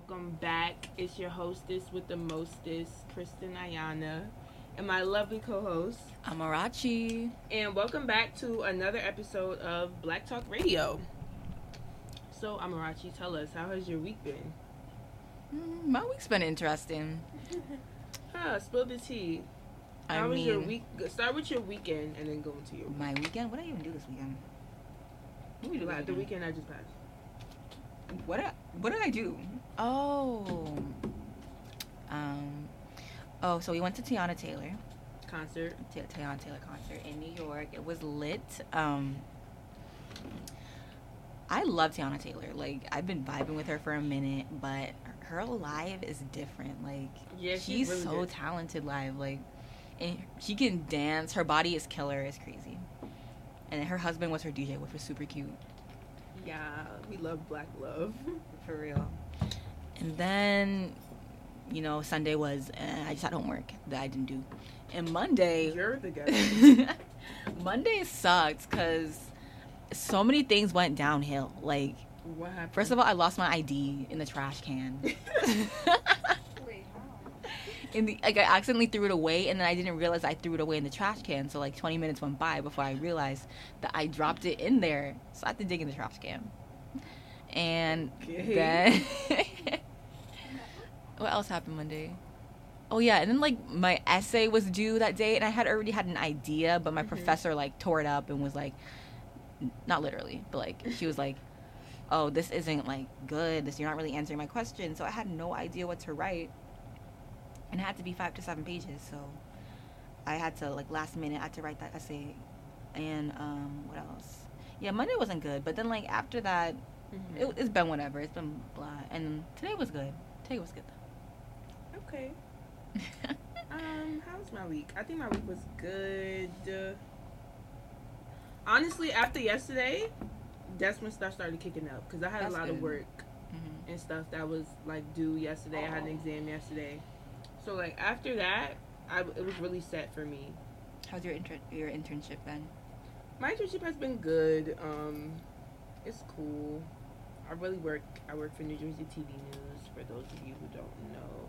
Welcome back. It's your hostess with the mostest, Kristen Ayana, and my lovely co-host, Amarachi. And welcome back to another episode of Black Talk Radio. So, Amarachi, tell us, how has your week been? Mm, my week's been interesting. huh, spill the tea. How I was mean, your week? Start with your weekend and then go into your my weekend. What did I even do this weekend? What did we do the weekend? I just passed. What I, what did I do? Oh, um, oh, so we went to Teyana Taylor, Concert. Ti- Teyana Taylor concert in New York. It was lit. Um, I love Teyana Taylor. Like I've been vibing with her for a minute, but her live is different. Like Yeah, she's, she's really so good. talented live. Like, and she can dance. Her body is killer. It's crazy. And her husband was her DJ, which was super cute. Yeah, we love Black Love. For real. And then, you know, Sunday was eh, I just had homework that I didn't do. And Monday, You're the guy. Monday sucked because so many things went downhill. Like, what happened? first of all, I lost my ID in the trash can. in the like I accidentally threw it away and then I didn't realize I threw it away in the trash can. So like 20 minutes went by before I realized that I dropped it in there. So I had to dig in the trash can. And Okay. then what else happened Monday? Oh yeah, and then like my essay was due that day and I had already had an idea, but my Mhm. professor like tore it up and was like not literally, but like she was like oh, this isn't like good. This you're not really answering my question. So I had no idea what to write, and it had to be five to seven pages. So I had to like last minute. I had to write that essay, and um, what else? Yeah, Monday wasn't good, but then like after that, Mhm. it, it's been whatever. It's been blah, and today was good. Today was good okay. Um, how was my week? I think my week was good. Uh, honestly, after yesterday, that's when stuff started kicking up because I had That's a lot of good. work Mhm. and stuff that was like due yesterday. I had an exam yesterday, so like after that, I it was really set for me. How's your inter- your internship then? My internship has been good. Um, it's cool. I really work. I work for New Jersey TV News. For those of you who don't know.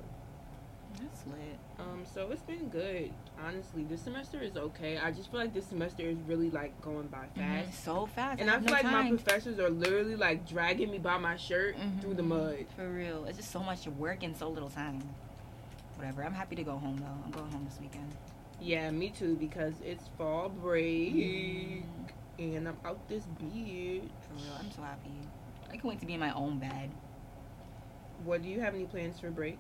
That's lit. Um, so it's been good. Honestly, this semester is okay. I just feel like this semester is really like going by fast. Mhm. So fast. And I I feel no like my professors are literally like dragging me by my shirt through the mud. For real. It's just so much work in so little time. Whatever. I'm happy to go home though. I'm going home this weekend. Yeah, me too, because it's fall break Mhm. and I'm out this bitch. For real. I'm so happy. I can't wait to be in my own bed. What do you have any plans for break?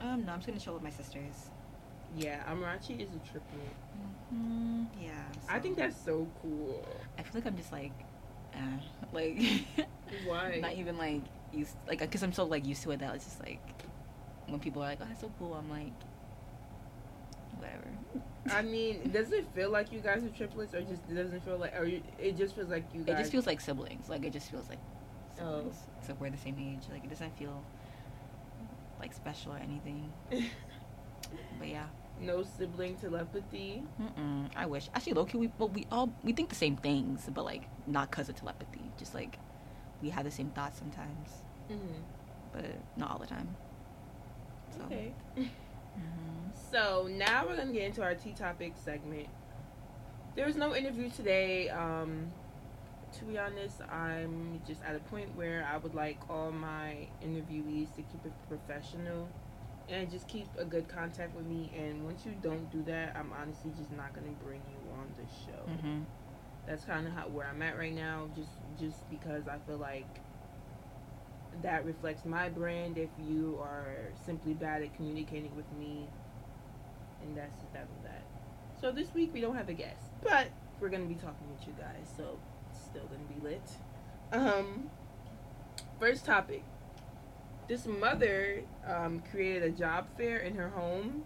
Um, no, I'm just gonna chill with my sisters. Yeah, Amarachi is a triplet. Mm, yeah. I think that's so cool. I feel like I'm just like, uh, like, Why? not even like used, like, cause I'm so like used to it that it's just like, when people are like, oh, that's so cool, I'm like, whatever. I mean, does it feel like you guys are triplets, or just doesn't feel like, or you, it just feels like you guys? It just feels like siblings. Like it just feels like Oh. siblings. Except we're the same age. Like it doesn't feel like special or anything. But yeah. no sibling telepathy. Mm-mm. I wish. Actually, Loki, we well, we all we think the same things, but like not cause of telepathy. Just like we have the same thoughts sometimes, Mm-hmm. but not all the time. So. Okay. Mhm. So now we're gonna get into our tea topic segment. There was no interview today. Um, to be honest, I'm just at a point where I would like all my interviewees to keep it professional and just keep a good contact with me. And once you don't do that, I'm honestly just not gonna bring you on the show. Mhm. That's kind of how where I'm at right now. Just just because I feel like that reflects my brand. If you are simply bad at communicating with me, and that's just that with that. So this week we don't have a guest, but we're gonna be talking with you guys. So still gonna be lit. Um, first topic. This mother um, created a job fair in her home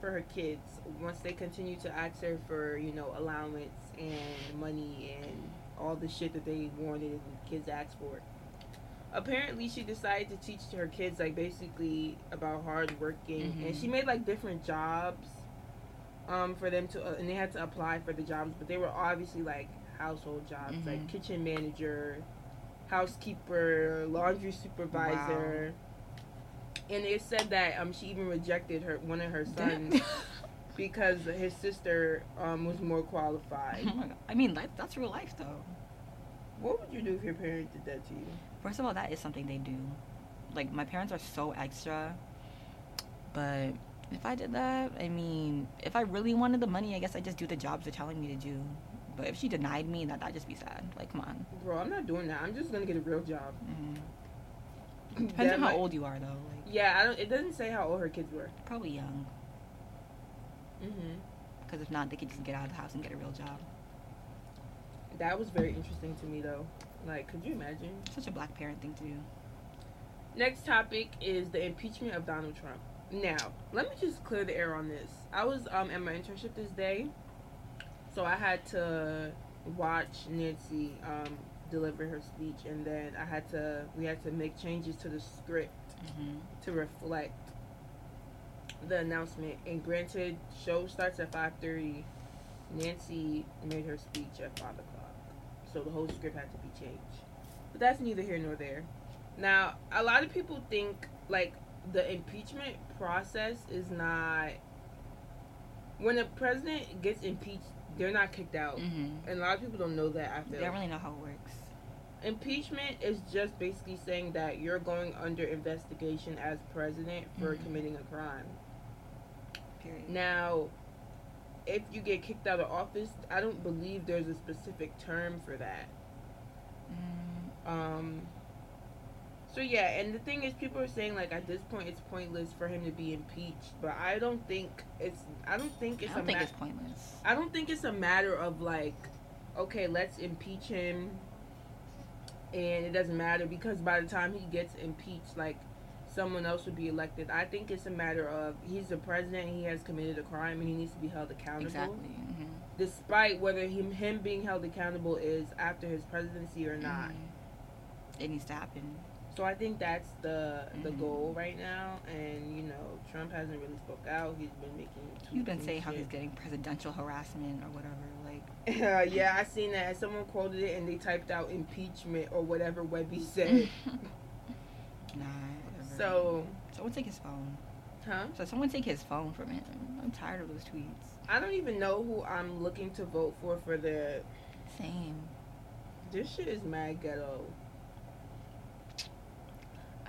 for her kids. Once they continue to ask her for, you know, allowance and money and all the shit that they wanted and kids asked for. Apparently, she decided to teach her kids, like, basically about hard working. And Mhm. she made, like, different jobs um, for them to, uh, and they had to apply for the jobs, but they were obviously, like, household jobs, like Mhm. kitchen manager, housekeeper, laundry supervisor. and it said that um she even rejected her one of her sons because his sister um was more qualified. Oh. I mean, life, that's real life, though. What would you do if your parents did that to you? First of all, that is something they do. Like, my parents are so extra. But if I did that, I mean, if I really wanted the money, I guess I'd just do the jobs they're telling me to do. But if she denied me, that, that'd just be sad. Like, come on. Bro, I'm not doing that. I'm just gonna get a real job. Mhm. Depends That on how might- old you are, though. Like, Yeah, I don't. It doesn't say how old her kids were. probably young. hmm Because if not, they could just get out of the house and get a real job. That was very interesting to me, though. Like, could you imagine? Such a black parent thing to do. Next topic is the impeachment of Donald Trump. Now, let me just clear the air on this. I was um at my internship this day, so I had to watch Nancy um deliver her speech, and then I had to we had to make changes to the script hmm to reflect the announcement. And granted, show starts at five thirty. Nancy made her speech at five o'clock, so the whole script had to be changed. But that's neither here nor there. Now, a lot of people think like the impeachment process is not when a president gets impeached, they're not kicked out. hmm And a lot of people don't know that. I They don't really know how it works. impeachment is just basically saying that you're going under investigation as president for Mhm. committing a crime. Period. Now, if you get kicked out of office, I don't believe there's a specific term for that. Mm, Um. So yeah, and the thing is, people are saying like at this point it's pointless for him to be impeached, but I don't think it's. I don't think it's I don't a think ma- it's pointless. I don't think it's a matter of like, okay, let's impeach him, and it doesn't matter because by the time he gets impeached, like someone else would be elected. I think it's a matter of he's the president, he has committed a crime, and he needs to be held accountable. Exactly. hmm Despite whether him him being held accountable is after his presidency or not. Mhm. It needs to happen. So I think that's the the Mhm. goal right now, and you know Trump hasn't really spoke out. He's been making. You've been saying how he's getting presidential harassment or whatever. Like, Uh, yeah, I seen that. Someone quoted it and they typed out impeachment or whatever Webby said. nah. Whatever. so, someone take his phone. huh? So someone take his phone from him. I'm tired of those tweets. I don't even know who I'm looking to vote for for the. Same. This shit is mad ghetto.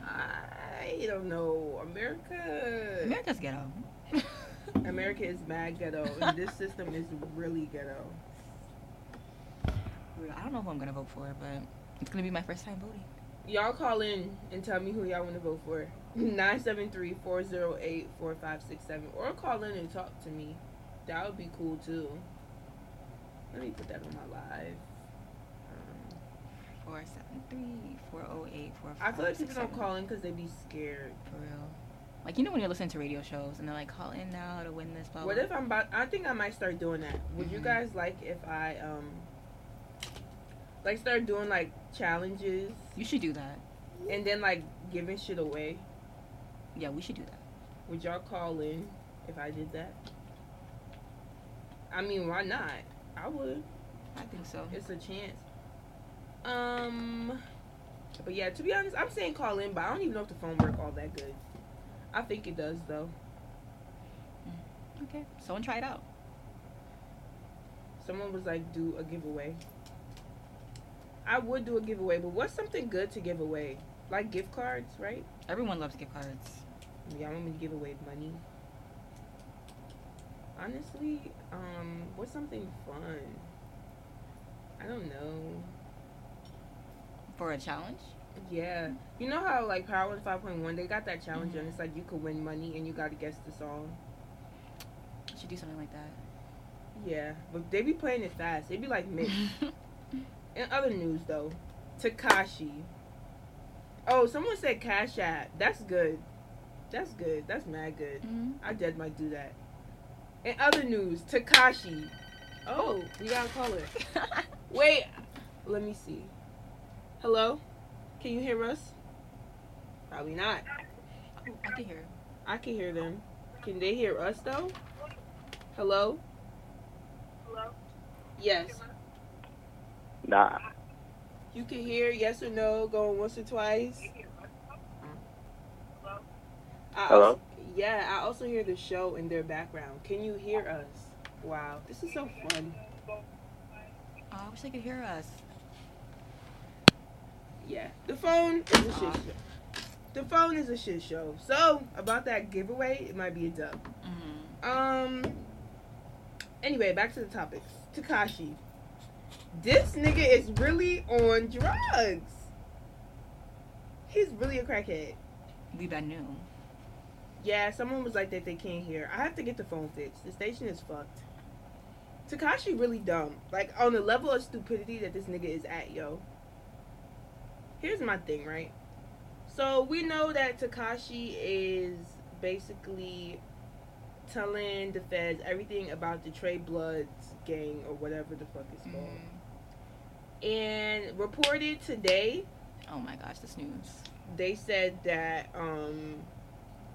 I don't know. America. America's ghetto. America is mad ghetto, and this system is really ghetto. I don't know who I'm gonna vote for, but it's gonna be my first time voting. Y'all call in and tell me who y'all want to vote for. 973-408-4567 or call in and talk to me. That would be cool too. Let me put that on my live. Um, Four seven three four zero eight four I feel like people don't call in because they'd be scared. for real. Like you know when you're listening to radio shows and they're like, call in now to win this. Blah, What if I'm about? I think I might start doing that. Would you Mhm. guys like if I um like start doing like challenges you should do that? and then like giving shit away? Yeah, we should do that. Would y'all call in if I did that? I mean, why not? I would. I think so. It's a chance. Um, but yeah, to be honest, I'm saying call in, but I don't even know if the phone work all that good. I think it does though. Okay, someone try it out. Someone was like, do a giveaway. I would do a giveaway, but what's something good to give away? Like gift cards, right? Everyone loves gift cards. Yeah, I want me to give away money. Honestly, um, what's something fun? I don't know. For a challenge? Yeah, you know how like Power Five Point One they got that challenge Mhm. and it's like you could win money and you got to guess the song. We should do something like that. Yeah, but they be playing it fast. They be like mixed. In other news though, Tekashi. Oh, someone said Cash App. That's good. That's good. That's mad good. Mhm. I dead might do that. In other news, Tekashi. Oh, we gotta call it. Wait, let me see. Hello, can you hear us? Probably not. I can hear. I can hear them. Can they hear us though? Hello? Hello? Yes. Nah. You can hear yes or no going once or twice. Hello? I Hello? Also, yeah, I also hear the show in their background. Can you hear us? Wow, this is so fun. Oh, I wish they could hear us. Yeah, the phone is a shit show. The phone is a shit show. So about that giveaway, it might be a dub. Mm-hmm. Um. Anyway, back to the topics. Tekashi, this nigga is really on drugs. He's really a crackhead. We been new. Yeah, someone was like that they can't hear. I have to get the phone fixed. The station is fucked. Tekashi really dumb. Like on the level of stupidity that this nigga is at, yo. Here's my thing, right? So we know that Tekashi is basically telling the feds everything about the Trey Bloods gang or whatever the fuck it's called. Mhm. And reported today Oh my gosh, this news. they said that um,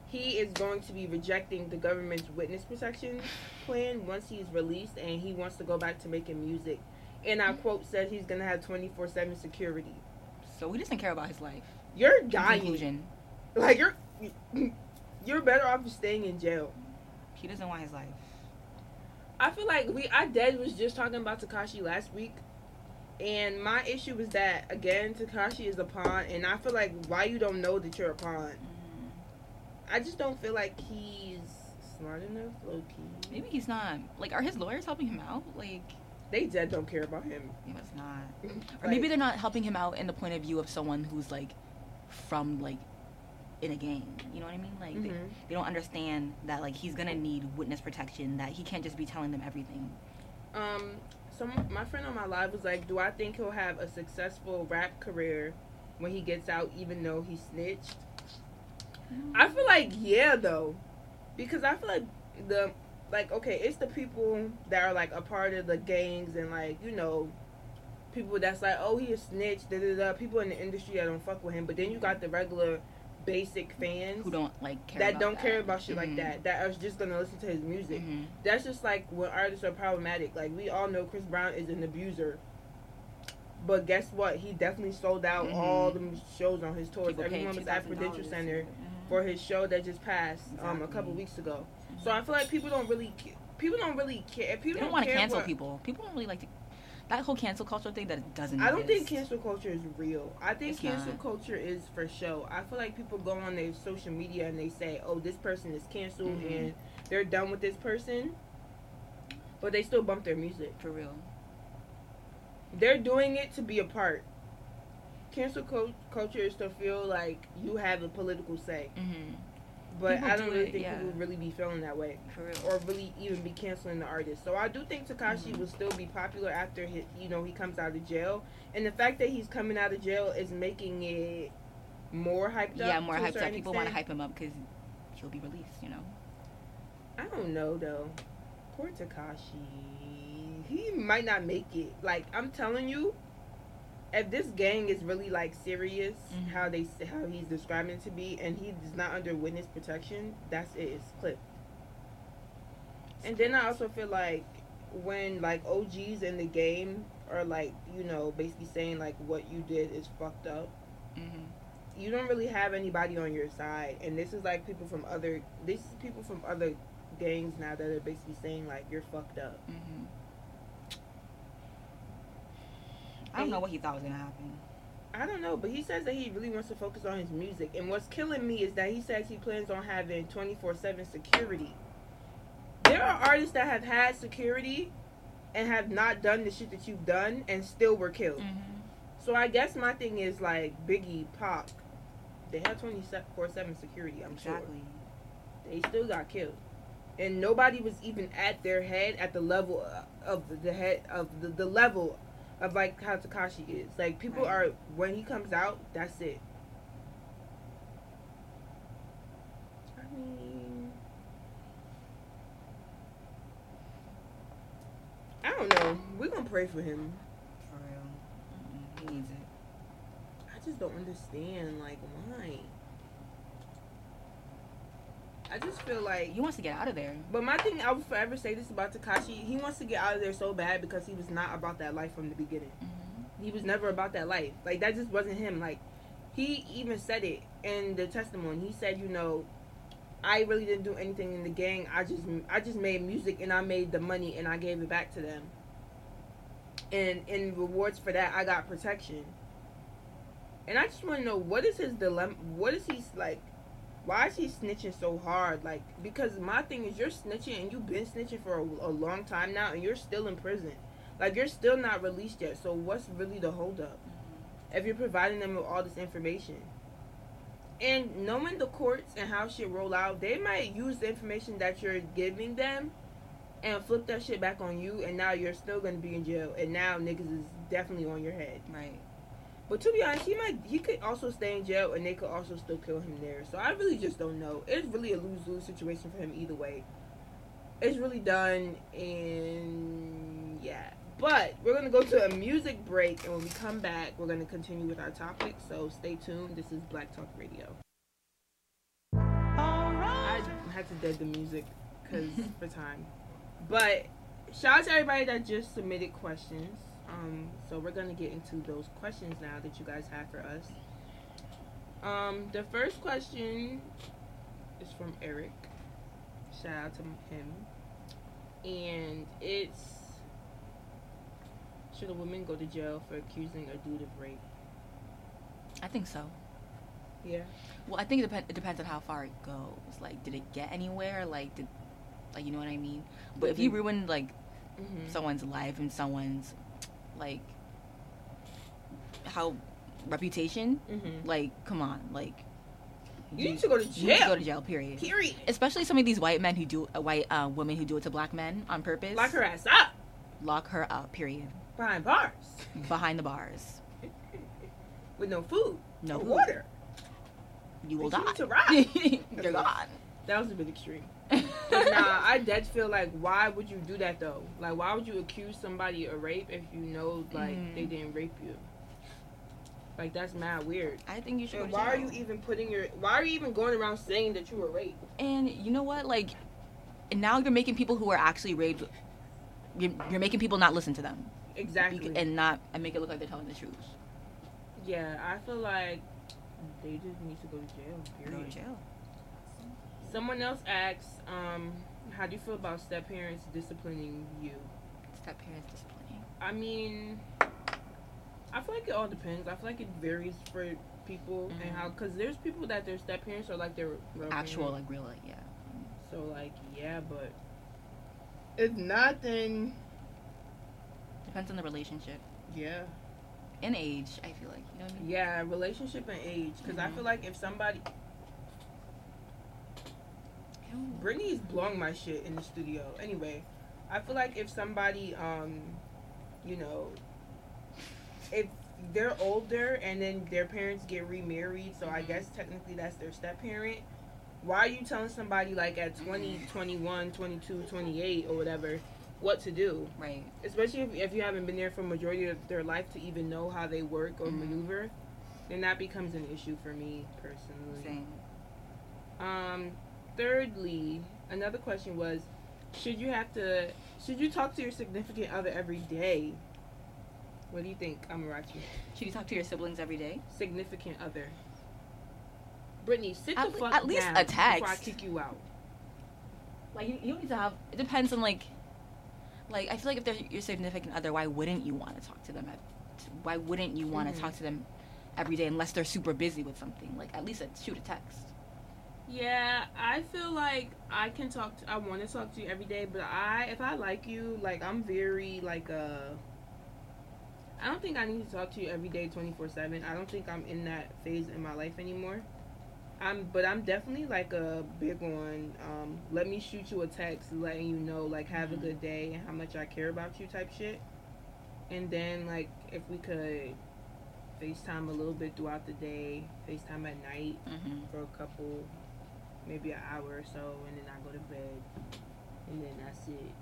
he is going to be rejecting the government's witness protection plan once he's released, and he wants to go back to making music. And our quote said he's gonna have twenty four seven security. So he doesn't care about his life. You're In dying. Conclusion. Like you're you're better off staying in jail. He doesn't want his life. I feel like we I dead was just talking about Tekashi last week. And my issue is that again Tekashi is a pawn and I feel like why you don't know that you're a pawn. Mhm. I just don't feel like he's smart enough, low key. Maybe he's not. Like, are his lawyers helping him out? Like, They dead don't care about him. he was not. Or maybe they're not helping him out in the point of view of someone who's like from like in a gang. You know what I mean? Like they, Mhm. they don't understand that like he's gonna need witness protection. That he can't just be telling them everything. um So my friend on my live was like, Do I think he'll have a successful rap career when he gets out even though he snitched? I feel like yeah though. Because I feel like the like okay, it's the people that are like a part of the gangs and like, you know, people that's like, Oh, he a snitch, da da da people in the industry that don't fuck with him. But then you got the regular basic fans who don't like care that don't care about shit Mhm. like that. That are just gonna listen to his music. Mhm. That's just like when artists are problematic. Like we all know Chris Brown is an abuser. But guess what? He definitely sold out Mhm. all the shows on his tours. People Everyone was at Prudential $2,000 Center for his show that just passed um, a couple weeks ago. So I feel like people don't really people don't really care. If They people don't want to cancel what- people. People don't really like to. That whole cancel culture thing that doesn't. I don't think cancel culture is real. I think It's cancel not. culture is for show. I feel like people go on their social media and they say, "Oh, this person is canceled," Mhm. and they're done with this person, but they still bump their music. for real. They're doing it to be a part. Cancel cul- culture is to feel like you have a political say, hmm but People I don't do really it, think yeah. people really be feeling that way. For real. or really even be canceling the artist. So I do think Tekashi Mhm. will still be popular after he, you know he comes out of jail, and the fact that he's coming out of jail is making it more hyped up. yeah, more hyped up. People want to hype him up because he'll be released. You know. I don't know though. Poor Tekashi, he might not make it. Like I'm telling you. If this gang is really like serious, Mhm. how they how he's describing it to be, and he is not under witness protection, that's it. It's clipped. And then I also feel like when like OGs in the game are like, you know, basically saying like what you did is fucked up, hmm you don't really have anybody on your side. And this is like people from other this is people from other gangs now that are basically saying like you're fucked up. hmm I don't know what he thought was gonna happen. I don't know, but he says that he really wants to focus on his music. And what's killing me is that he says he plans on having 24 7 security. There are artists that have had security and have not done the shit that you've done and still were killed. hmm So I guess my thing is like Biggie, Pop, they had 24 7 security, I'm Exactly. sure. They still got killed. And nobody was even at their head at the level of the head of the, the level of like how Tekashi is. Like people Right. are when he comes out, that's it. I mean, I don't know. We're gonna pray for him. For real. He needs it. I just don't understand, like, why. I just feel like He wants to get out of there. But my thing, I will forever say this about Tekashi. He wants to get out of there so bad because he was not about that life from the beginning. hmm He was never about that life. Like that just wasn't him. Like he even said it in the testimony. He said, you know, I really didn't do anything in the gang. I just I just made music and I made the money and I gave it back to them. And in rewards for that, I got protection. And I just want to know what is his dilemma? What is he like? Why is he snitching so hard? Like because my thing is you're snitching and you've been snitching for a, a long time now and you're still in prison. Like you're still not released yet. So what's really the holdup? Mm-hmm. If you're providing them with all this information. And knowing the courts and how shit roll out, they might use the information that you're giving them and flip that shit back on you and now you're still gonna be in jail and now niggas is definitely on your head. Right. But to be honest, he might he could also stay in jail and they could also still kill him there. So I really just don't know. It's really a lose lose situation for him either way. It's really done and yeah. But we're gonna go to a music break and when we come back we're gonna continue with our topic. So stay tuned. This is Black Talk Radio. I had to dead the music because for time. But shout out to everybody that just submitted questions. Um, so we're gonna get into those questions now that you guys have for us. Um, the first question is from Eric. Shout out to him. And it's Should a woman go to jail for accusing a dude of rape? I think so. Yeah. Well, I think it, depend- it depends on how far it goes. Like, did it get anywhere? Like, did, like you know what I mean? But if you ruined like Mm-hmm. someone's life and someone's like how reputation, mm-hmm. like come on, like You need to go to jail. you need to go to jail. Period. Period. Especially some of these white men who do uh, white uh, women who do it to black men on purpose. Lock her ass up Lock her up. Period. behind bars Behind the bars. with no food, No no food. water. You will die. needs to ride. You're gone. That was a bit extreme. Nah, I dead feel like why would you do that though? Like why would you accuse somebody of rape if you know like Mhm. they didn't rape you? Like that's mad weird. I think you should. And go why are you even putting your why are you even going around saying that you were raped? And you know what? Like, and now you're making people who are actually raped. You're, you're making people not listen to them Exactly. and not and make it look like they're telling the truth. yeah, I feel like they just need to go to jail. Go Period. to jail. Someone else asks, um, how do you feel about step parents disciplining you? Step parents disciplining. I mean, I feel like it all depends. I feel like it varies for people and Mhm. how, because there's people that their step parents are like their Actual, parents. like real, like yeah. So like, yeah, but if not, then Depends on the relationship yeah, and age. I feel like you know what I mean. yeah, relationship and age. Because I Mhm. feel like if somebody, Brittany's blowing my shit in the studio. Anyway, I feel like if somebody, um, you know, if they're older and then their parents get remarried, so I Mhm. guess technically that's their step parent. Why are you telling somebody like at 20, 21, 22, 28 or whatever what to do? Right. Especially if, if you haven't been there for majority of their life to even know how they work or Mhm. maneuver, then that becomes an issue for me personally. Same. Um, thirdly, another question was, should you have to, should you talk to your significant other every day? What do you think, Amarachi? Should you talk to your siblings every day? Significant other. Brittany, sit At the fuck at least a before I text. kick you out. Like you, you don't need to have. It depends on like, like I feel like if they're your significant other, why wouldn't you want to talk to them? At, why wouldn't you want to mm-hmm. talk to them every day unless they're super busy with something? Like at least a, shoot a text. Yeah, I feel like I can talk. To, I want to talk to you every day, but I, if I like you, like I'm very like uh. I don't think I need to talk to you every day, twenty four seven. I don't think I'm in that phase in my life anymore. I'm, but I'm definitely like a big one. Um, let me shoot you a text, letting you know like have Mhm. a good day and how much I care about you type shit. And then like if we could FaceTime a little bit throughout the day, FaceTime at night Mm-hmm. for a couple, maybe an hour or so, and then I go to bed, and then that's it.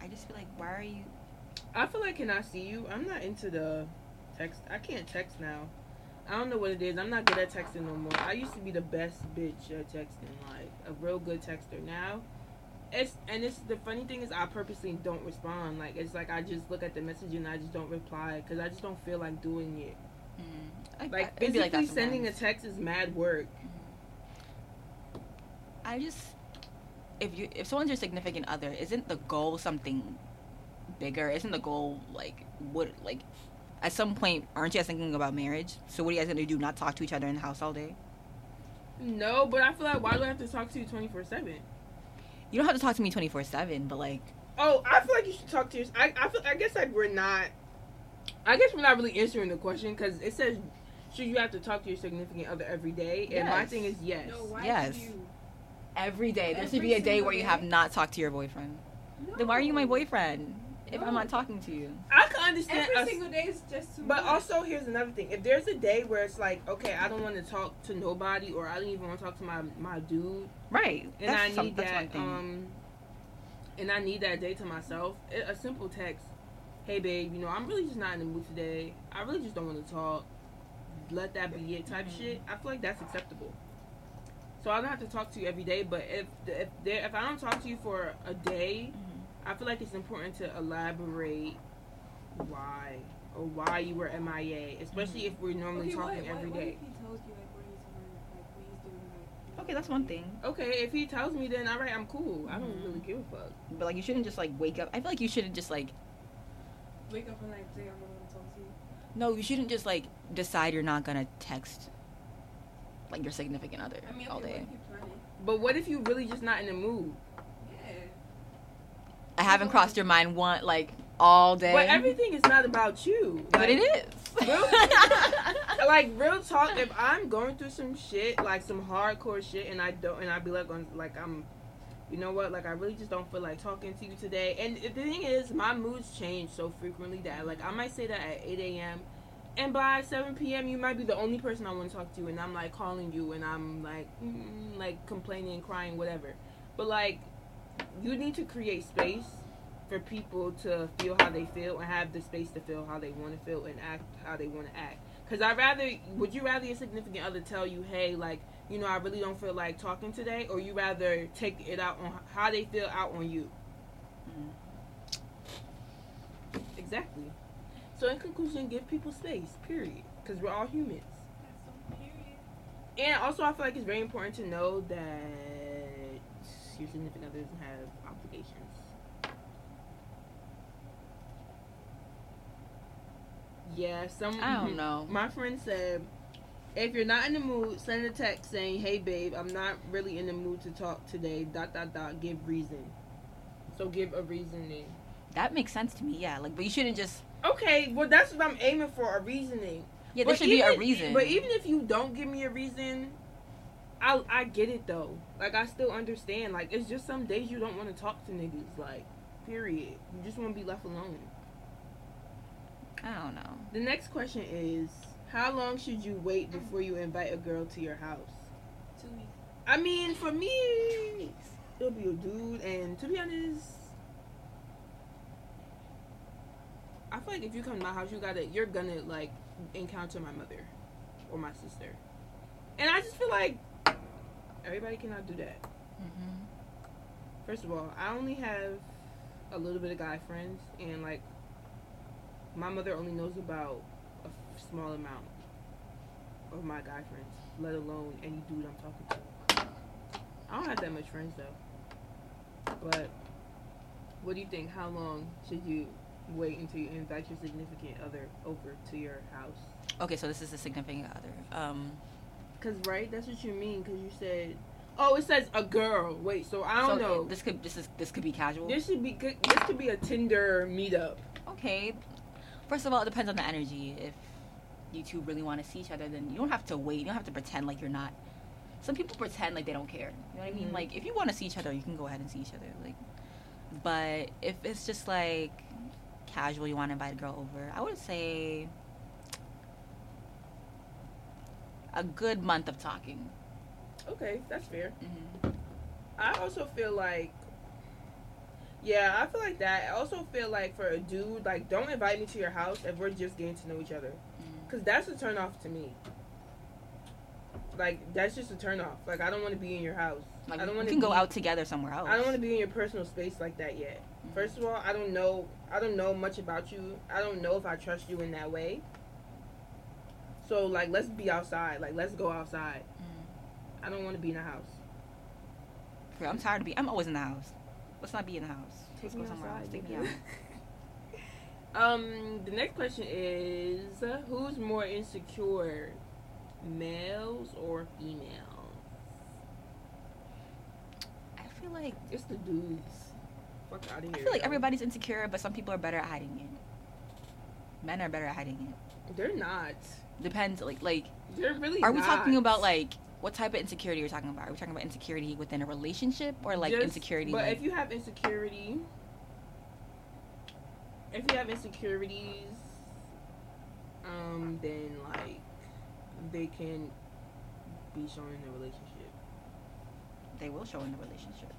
I just feel like why are you? I feel like can I see you? I'm not into the text. I can't text now. I don't know what it is. I'm not good at texting no more. I used to be the best bitch at texting, like a real good texter. Now, it's and it's the funny thing is I purposely don't respond. Like it's like I just look at the message and I just don't reply because I just don't feel like doing it. Mm, I, Like I, physically that sending a text is mad work. I I just if you if someone's your significant other, isn't the goal something bigger? Isn't the goal like what like at some point aren't you guys thinking about marriage? So what are you guys gonna do? Not talk to each other in the house all day? No, but I feel like why do I have to talk to you twenty four seven? You don't have to talk to me twenty four seven, but like Oh, I feel like you should talk to your. I I, feel, I guess like we're not. I guess we're not really answering the question because it says, should you have to talk to your significant other every day? And my thing is yes. No, why Yes. do you? Every day there should be a day where you have not talked to your boyfriend. Then why are you my boyfriend if I'm not talking to you? I can understand. Every us- single day is just too But much. also, here's another thing. If there's a day where it's like, okay, I don't want to talk to nobody, or I don't even want to talk to my my dude, Right. and that's I some- need that's one that, thing. um, and I need that day to myself, it, a simple text, hey babe, you know, I'm really just not in the mood today. I really just don't want to talk. Let that be it, type Mhm. shit. I feel like that's acceptable. So I don't have to talk to you every day, but if if there, if I don't talk to you for a day, Mhm. I feel like it's important to elaborate why or why you were MIA, especially if we're normally okay, talking what, every what, day. What if he tells you like where he's work, like what he's doing, like Okay, that's one thing. Okay, if he tells me, then all right, I'm cool. I don't Mhm. really give a fuck. But like you shouldn't just like wake up. I feel like you shouldn't just like wake up and like say I'm gonna talk to you. no, you shouldn't just like decide you're not gonna text like your significant other I mean, all day. what if you plan it? But what if you really just not in the mood? Yeah. I haven't crossed your mind one like all day. But everything is not about you. But it is. Like. Real- like real talk. If I'm going through some shit, like some hardcore shit, and I don't, and I be like, on, like I'm, you know what? Like I really just don't feel like talking to you today. And the thing is, my moods change so frequently that like I might say that at 8 a.m. And by 7 p.m., you might be the only person I want to talk to, and I'm like calling you, and I'm like, mm, like complaining, crying, whatever. But like, you need to create space for people to feel how they feel and have the space to feel how they want to feel and act how they want to act. Because I rather, would you rather your significant other tell you, hey, like, you know, I really don't feel like talking today, or you rather take it out on how they feel out on you? Mm. Exactly. So in conclusion, give people space. Period. Because we're all humans. That's so period. And also, I feel like it's very important to know that your significant other doesn't have obligations. Yeah, some. I don't hmm, know. My friend said, if you're not in the mood, send a text saying, "Hey, babe, I'm not really in the mood to talk today." Dot dot dot. Give reason. So give a reasoning. That makes sense to me. Yeah, like but you shouldn't just Okay, well that's what I'm aiming for—a reasoning. yeah. There But should be a even- reason. But even if you don't give me a reason, I I get it though. Like I still understand. Like it's just some days you don't want to talk to niggas. Like period. You just want to be left alone. I don't know. The next question is, how long should you wait before you invite a girl to your house? Two weeks. I mean, for me, it'll be a dude, and to be honest. I feel like if you come to my house, you gotta, you're gonna like encounter my mother or my sister, and I just feel like everybody cannot do that. Mm-hmm. First of all, I only have a little bit of guy friends, and like my mother only knows about a f- small amount of my guy friends, let alone any dude I'm talking to. I don't have that much friends though. But what do you think? How long should you wait until you invite your significant other over to your house? Okay, so this is a significant other. Um, Cause right, that's what you mean. Cause you said, oh, it says a girl. Wait, so I don't so know. This could this is this could be casual. This should be good. This could be a Tinder meetup. Okay. First of all, it depends on the energy. If you two really want to see each other, then you don't have to wait. You don't have to pretend like you're not. Some people pretend like they don't care. You know what I mean? Mhm. Like if you want to see each other, you can go ahead and see each other. Like, but if it's just like casual, you want to invite a girl over, I would say a good month of talking. Okay, that's fair. hmm I also feel like, yeah, I feel like that. I also feel like for a dude, like, don't invite me to your house if we're just getting to know each other, cause that's a turn off to me. Like, that's just a turn off. Like, I don't want to be in your house. Like I don't want to go out together somewhere else. I don't want to be in your personal space like that yet. Mhm. First of all, I don't know. I don't know much about you. I don't know if I trust you in that way. So like, let's be outside. Like, let's go outside. Mhm. I don't want to be in the house. For real, I'm tired of being. I'm always in the house. Let's not be in the house. Take Let's me go somewhere else. outside, Take me out. Um, the next question is uh, who's more insecure, males or females? I feel like It's the dudes. Fuck out of here. I feel like yo. everybody's insecure, but some people are better at hiding it. Men are better at hiding it. They're not. Depends. Like like, They're really. are we not. talking about like what type of insecurity you're talking about? Are we talking about insecurity within a relationship or like Just- insecurity? But like, if you have insecurity, if you have insecurities, um, then like they can be shown in a relationship. they will show in the relationship.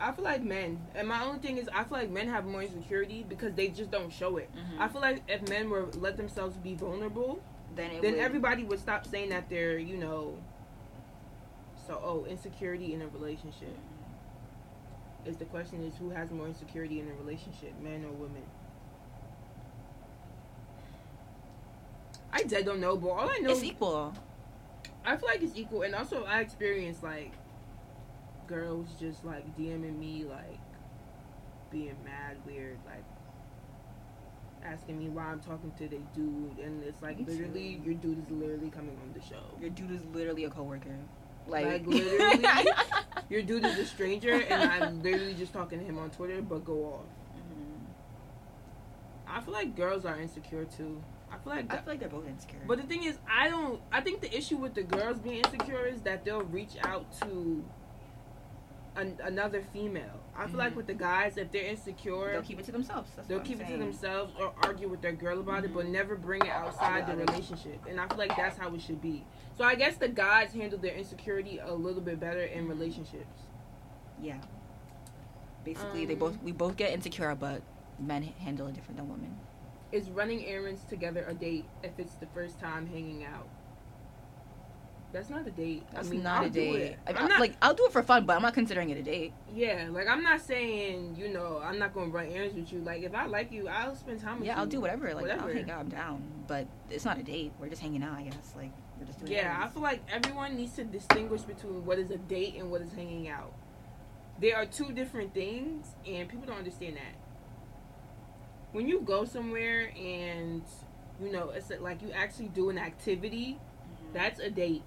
I feel like men, and my only thing is, I feel like men have more insecurity because they just don't show it. Mhm. I feel like if men were let themselves be vulnerable, Then it then would, everybody would stop saying that they're, you know. So, oh, insecurity in a relationship. Is the question is who has more insecurity in a relationship, men or women? I dead don't know, but all I know, it's equal. I feel like it's equal, and also I experience like girls just like DMing me like being mad weird, like asking me why I'm talking to the dude, and it's like Me too. literally your dude is literally coming on the show. Your dude is literally a coworker. Like, Like, literally? Your dude is a stranger, and I'm literally just talking to him on Twitter, but go off. Mhm. I feel like girls are insecure too. I feel like, I feel like they're both insecure. but the thing is, I don't. I think the issue with the girls being insecure is that they'll reach out to an, another female. I feel like Mhm. with the guys, if they're insecure, they'll keep it to themselves. That's they'll keep I'm it to themselves or argue with their girl about it, but Mhm. never bring it outside The relationship. And I feel like that's how it should be. So I guess the guys handle their insecurity a little bit better in relationships. Yeah. Basically, they Um, both we both get insecure, but men handle it different than women. Is running errands together a date if it's the first time hanging out? That's not a date. That's I mean, not I'll a date. I I'm not, like I'll do it for fun, but I'm not considering it a date. yeah, like I'm not saying you know I'm not gonna run errands with you. Like if I like you, I'll spend time with you. Yeah, I'll do whatever. Like I'll Whatever. hang out. I'm down, but it's not a date. We're just hanging out. I guess. Like we're just doing. Yeah, I feel like everyone needs to distinguish between what is a date and what is hanging out. There are two different things, and people don't understand that. When you go somewhere and you know it's like you actually do an activity. That's a date.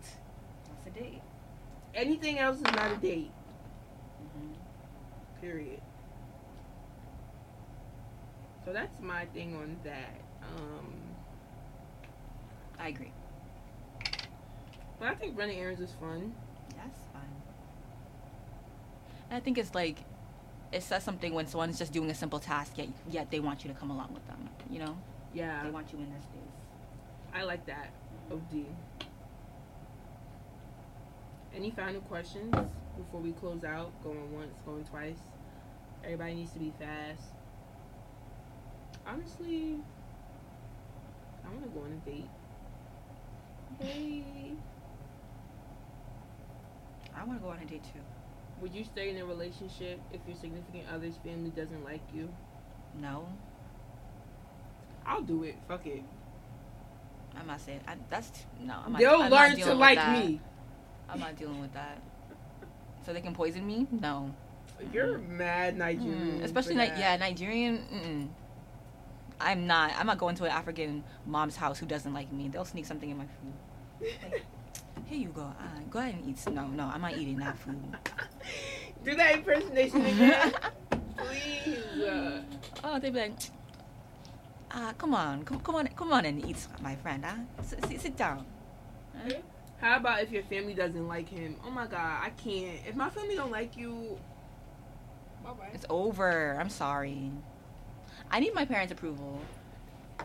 that's a date. Anything else is not a date. Mhm. Period. So that's my thing on that. Um, I agree. but I think running errands is fun. That's fine. And I think it's like it says something when someone's just doing a simple task, yet yet they want you to come along with them. You know, Yeah, they want you in their space. I like that. OD. Any final questions before we close out? Going once, going twice. Everybody needs to be fast. Honestly, I want to go on a date. Hey, I want to go on a date too. would you stay in a relationship if your significant other's family doesn't like you? No, I'll do it. Fuck it. I'm not saying I, that's t- no. I'm not, They'll not learn to like that. me. I'm not dealing with that. So they can poison me? No. You're mad Nigerian. Mm, especially Ni- yeah, Nigerian. Mm-mm. I'm not. I'm not going to an African mom's house who doesn't like me. They'll sneak something in my food. Like, here you go. Uh, go ahead and eat. No, no, I'm not eating that food. Do that impersonation again, please. Uh, oh, they'd be like, ah, come on, come, come on, come on and eat, my friend. Ah, sit, sit, sit down. Huh? How about if your family doesn't like him? Oh my god, I can't. If my family don't like you, bye bye. It's over. I'm sorry. I need my parents' approval.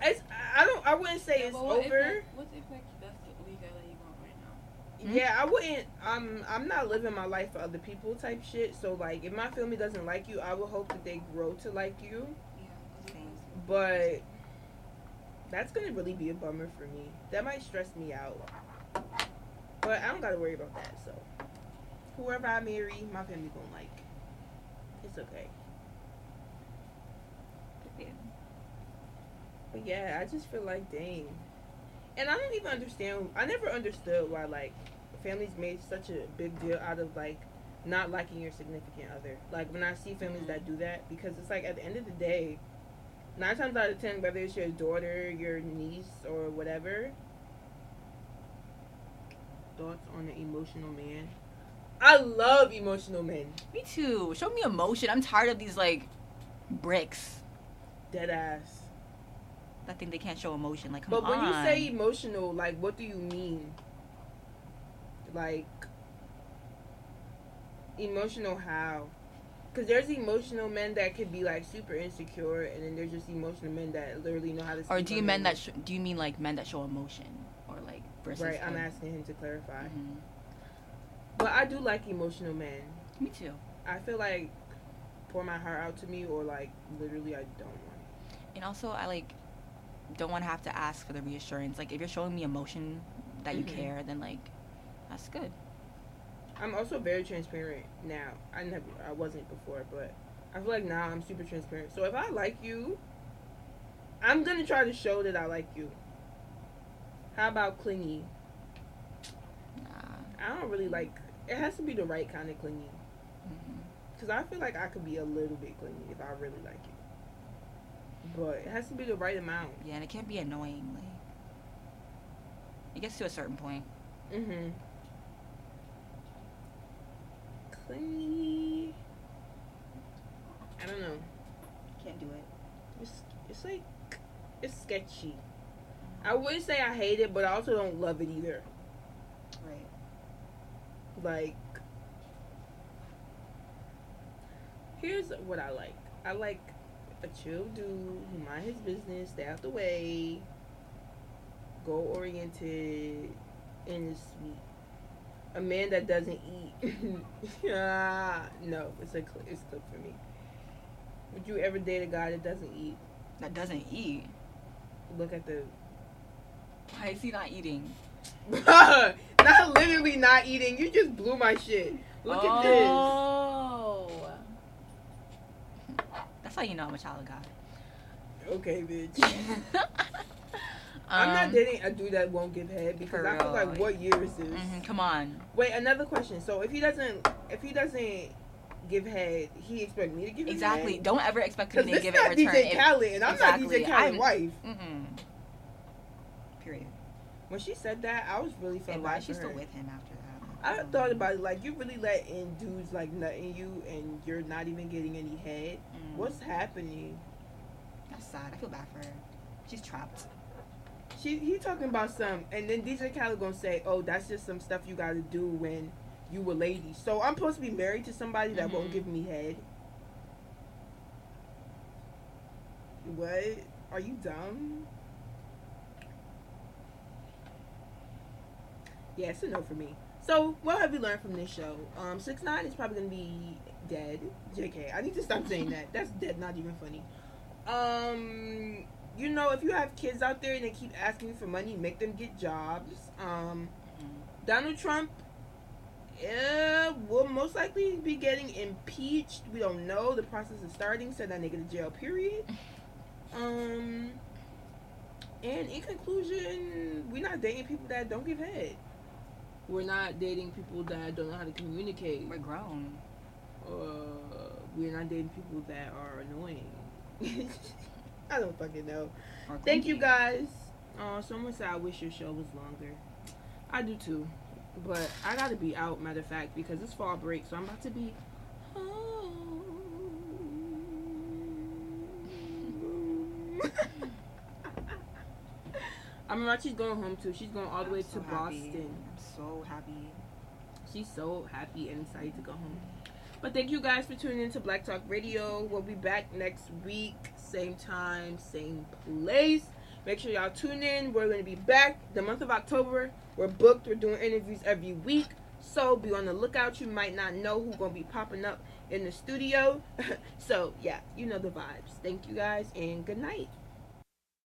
It's, I don't. I wouldn't say it's But what if over. that- What if like that's the league that you want right now? Hmm? Yeah, I wouldn't. I'm. I'm not living my life for other people type shit. So like, if my family doesn't like you, I would hope that they grow to like you. Yeah. 'cause Same. But that's gonna really be a bummer for me. That might stress me out. But I don't gotta worry about that. So whoever I marry, my family gonna like. It's okay. Yeah. But yeah, I just feel like dang. And I don't even understand. I never understood why like families made such a big deal out of like not liking your significant other. Like when I see families Mhm. that do that, because it's like at the end of the day, nine times out of ten, whether it's your daughter, your niece, or whatever. Thoughts on an emotional man? I love emotional men. Me too. Show me emotion. I'm tired of these like bricks Dead ass. I think they can't show emotion. Like, But when on. you say emotional, like, what do you mean? Like, emotional how? Because there's emotional men that could be like super insecure, and then there's just emotional men that literally know how to. or do you men that sh- do you mean like men that show emotion versus? Right, I'm asking him to clarify. Mhm. But I do like emotional men. Me too. I feel like pour my heart out to me, or like literally, I don't want it. And also, I like don't want to have to ask for the reassurance. Like, if you're showing me emotion that you Mhm. care, then like that's good. I'm also very transparent now. I never, I wasn't before, but I feel like now I'm super transparent. So if I like you, I'm gonna try to show that I like you. How about clingy? Nah. I don't really like. It has to be the right kind of clingy. Mhm. Cause I feel like I could be a little bit clingy if I really like it. But it has to be the right amount. Yeah, and it can't be annoying. Like, it gets to a certain point. Mm-hmm. Clingy. I don't know. Can't do it. It's it's like it's sketchy. I wouldn't say I hate it, but I also don't love it either. Right. Like here's what I like. I like a chill dude who mind his business, stay out the way, goal oriented, and is sweet. A man that doesn't eat. ah, no, it's a cl- it's clip for me. Would you ever date a guy that doesn't eat? That doesn't eat. Look at the Why is he not eating? not literally not eating. You just blew my shit. Look at this. Oh. That's how you know I'm a child of God. Okay, bitch. I'm not Um, dating a dude that won't give head because I feel like what year is this? mhm, come on. Wait, another question. So if he doesn't, if he doesn't give head, he expect me to give him Exactly. Don't ever expect me to give not it in return. DJ Khaled, and I'm Exactly. not DJ Khaled's I'm- wife. Mm-mm. Period. When she said that, I was really felt And bad is she still with him after that? I Um, thought about it like you really letting dudes like nutting you, and you're not even getting any head. mm, What's happening? That's sad. I feel bad for her. She's trapped. She he talking about some, and then DJ Khaled gonna say, "Oh, that's just some stuff you got to do when you were lady." So I'm supposed to be married to somebody that won't Mhm. give me head. What? Are you dumb? Yeah, it's a no for me. So, what have we learned from this show? Um, six nine is probably gonna be dead. Jk, I need to stop saying that. That's dead. Not even funny. Um, you know, if you have kids out there and they keep asking for money, make them get jobs. Um, Mhm. Donald Trump uh, will most likely be getting impeached. We don't know. The process is starting. Send that nigga to jail, period. Um, and in conclusion, we're not dating people that don't give head. We're not dating people that don't know how to communicate. We're grown. Uh, we're not dating people that are annoying. I don't fucking know. Or Thank you guys. Uh, someone said I wish your show was longer. I do too, but I gotta be out. Matter of fact, because it's fall break, so I'm about to be. home. I mean, she's going home too. She's going all the way I'm to so happy. Boston. I'm so happy. She's so happy and excited to go home. But thank you guys for tuning in to Black Talk Radio. We'll be back next week, same time, same place. Make sure y'all tune in. We're going to be back the month of October. We're booked. We're doing interviews every week. So be on the lookout. You might not know who's going to be popping up in the studio. so, yeah, you know the vibes. Thank you guys and good night.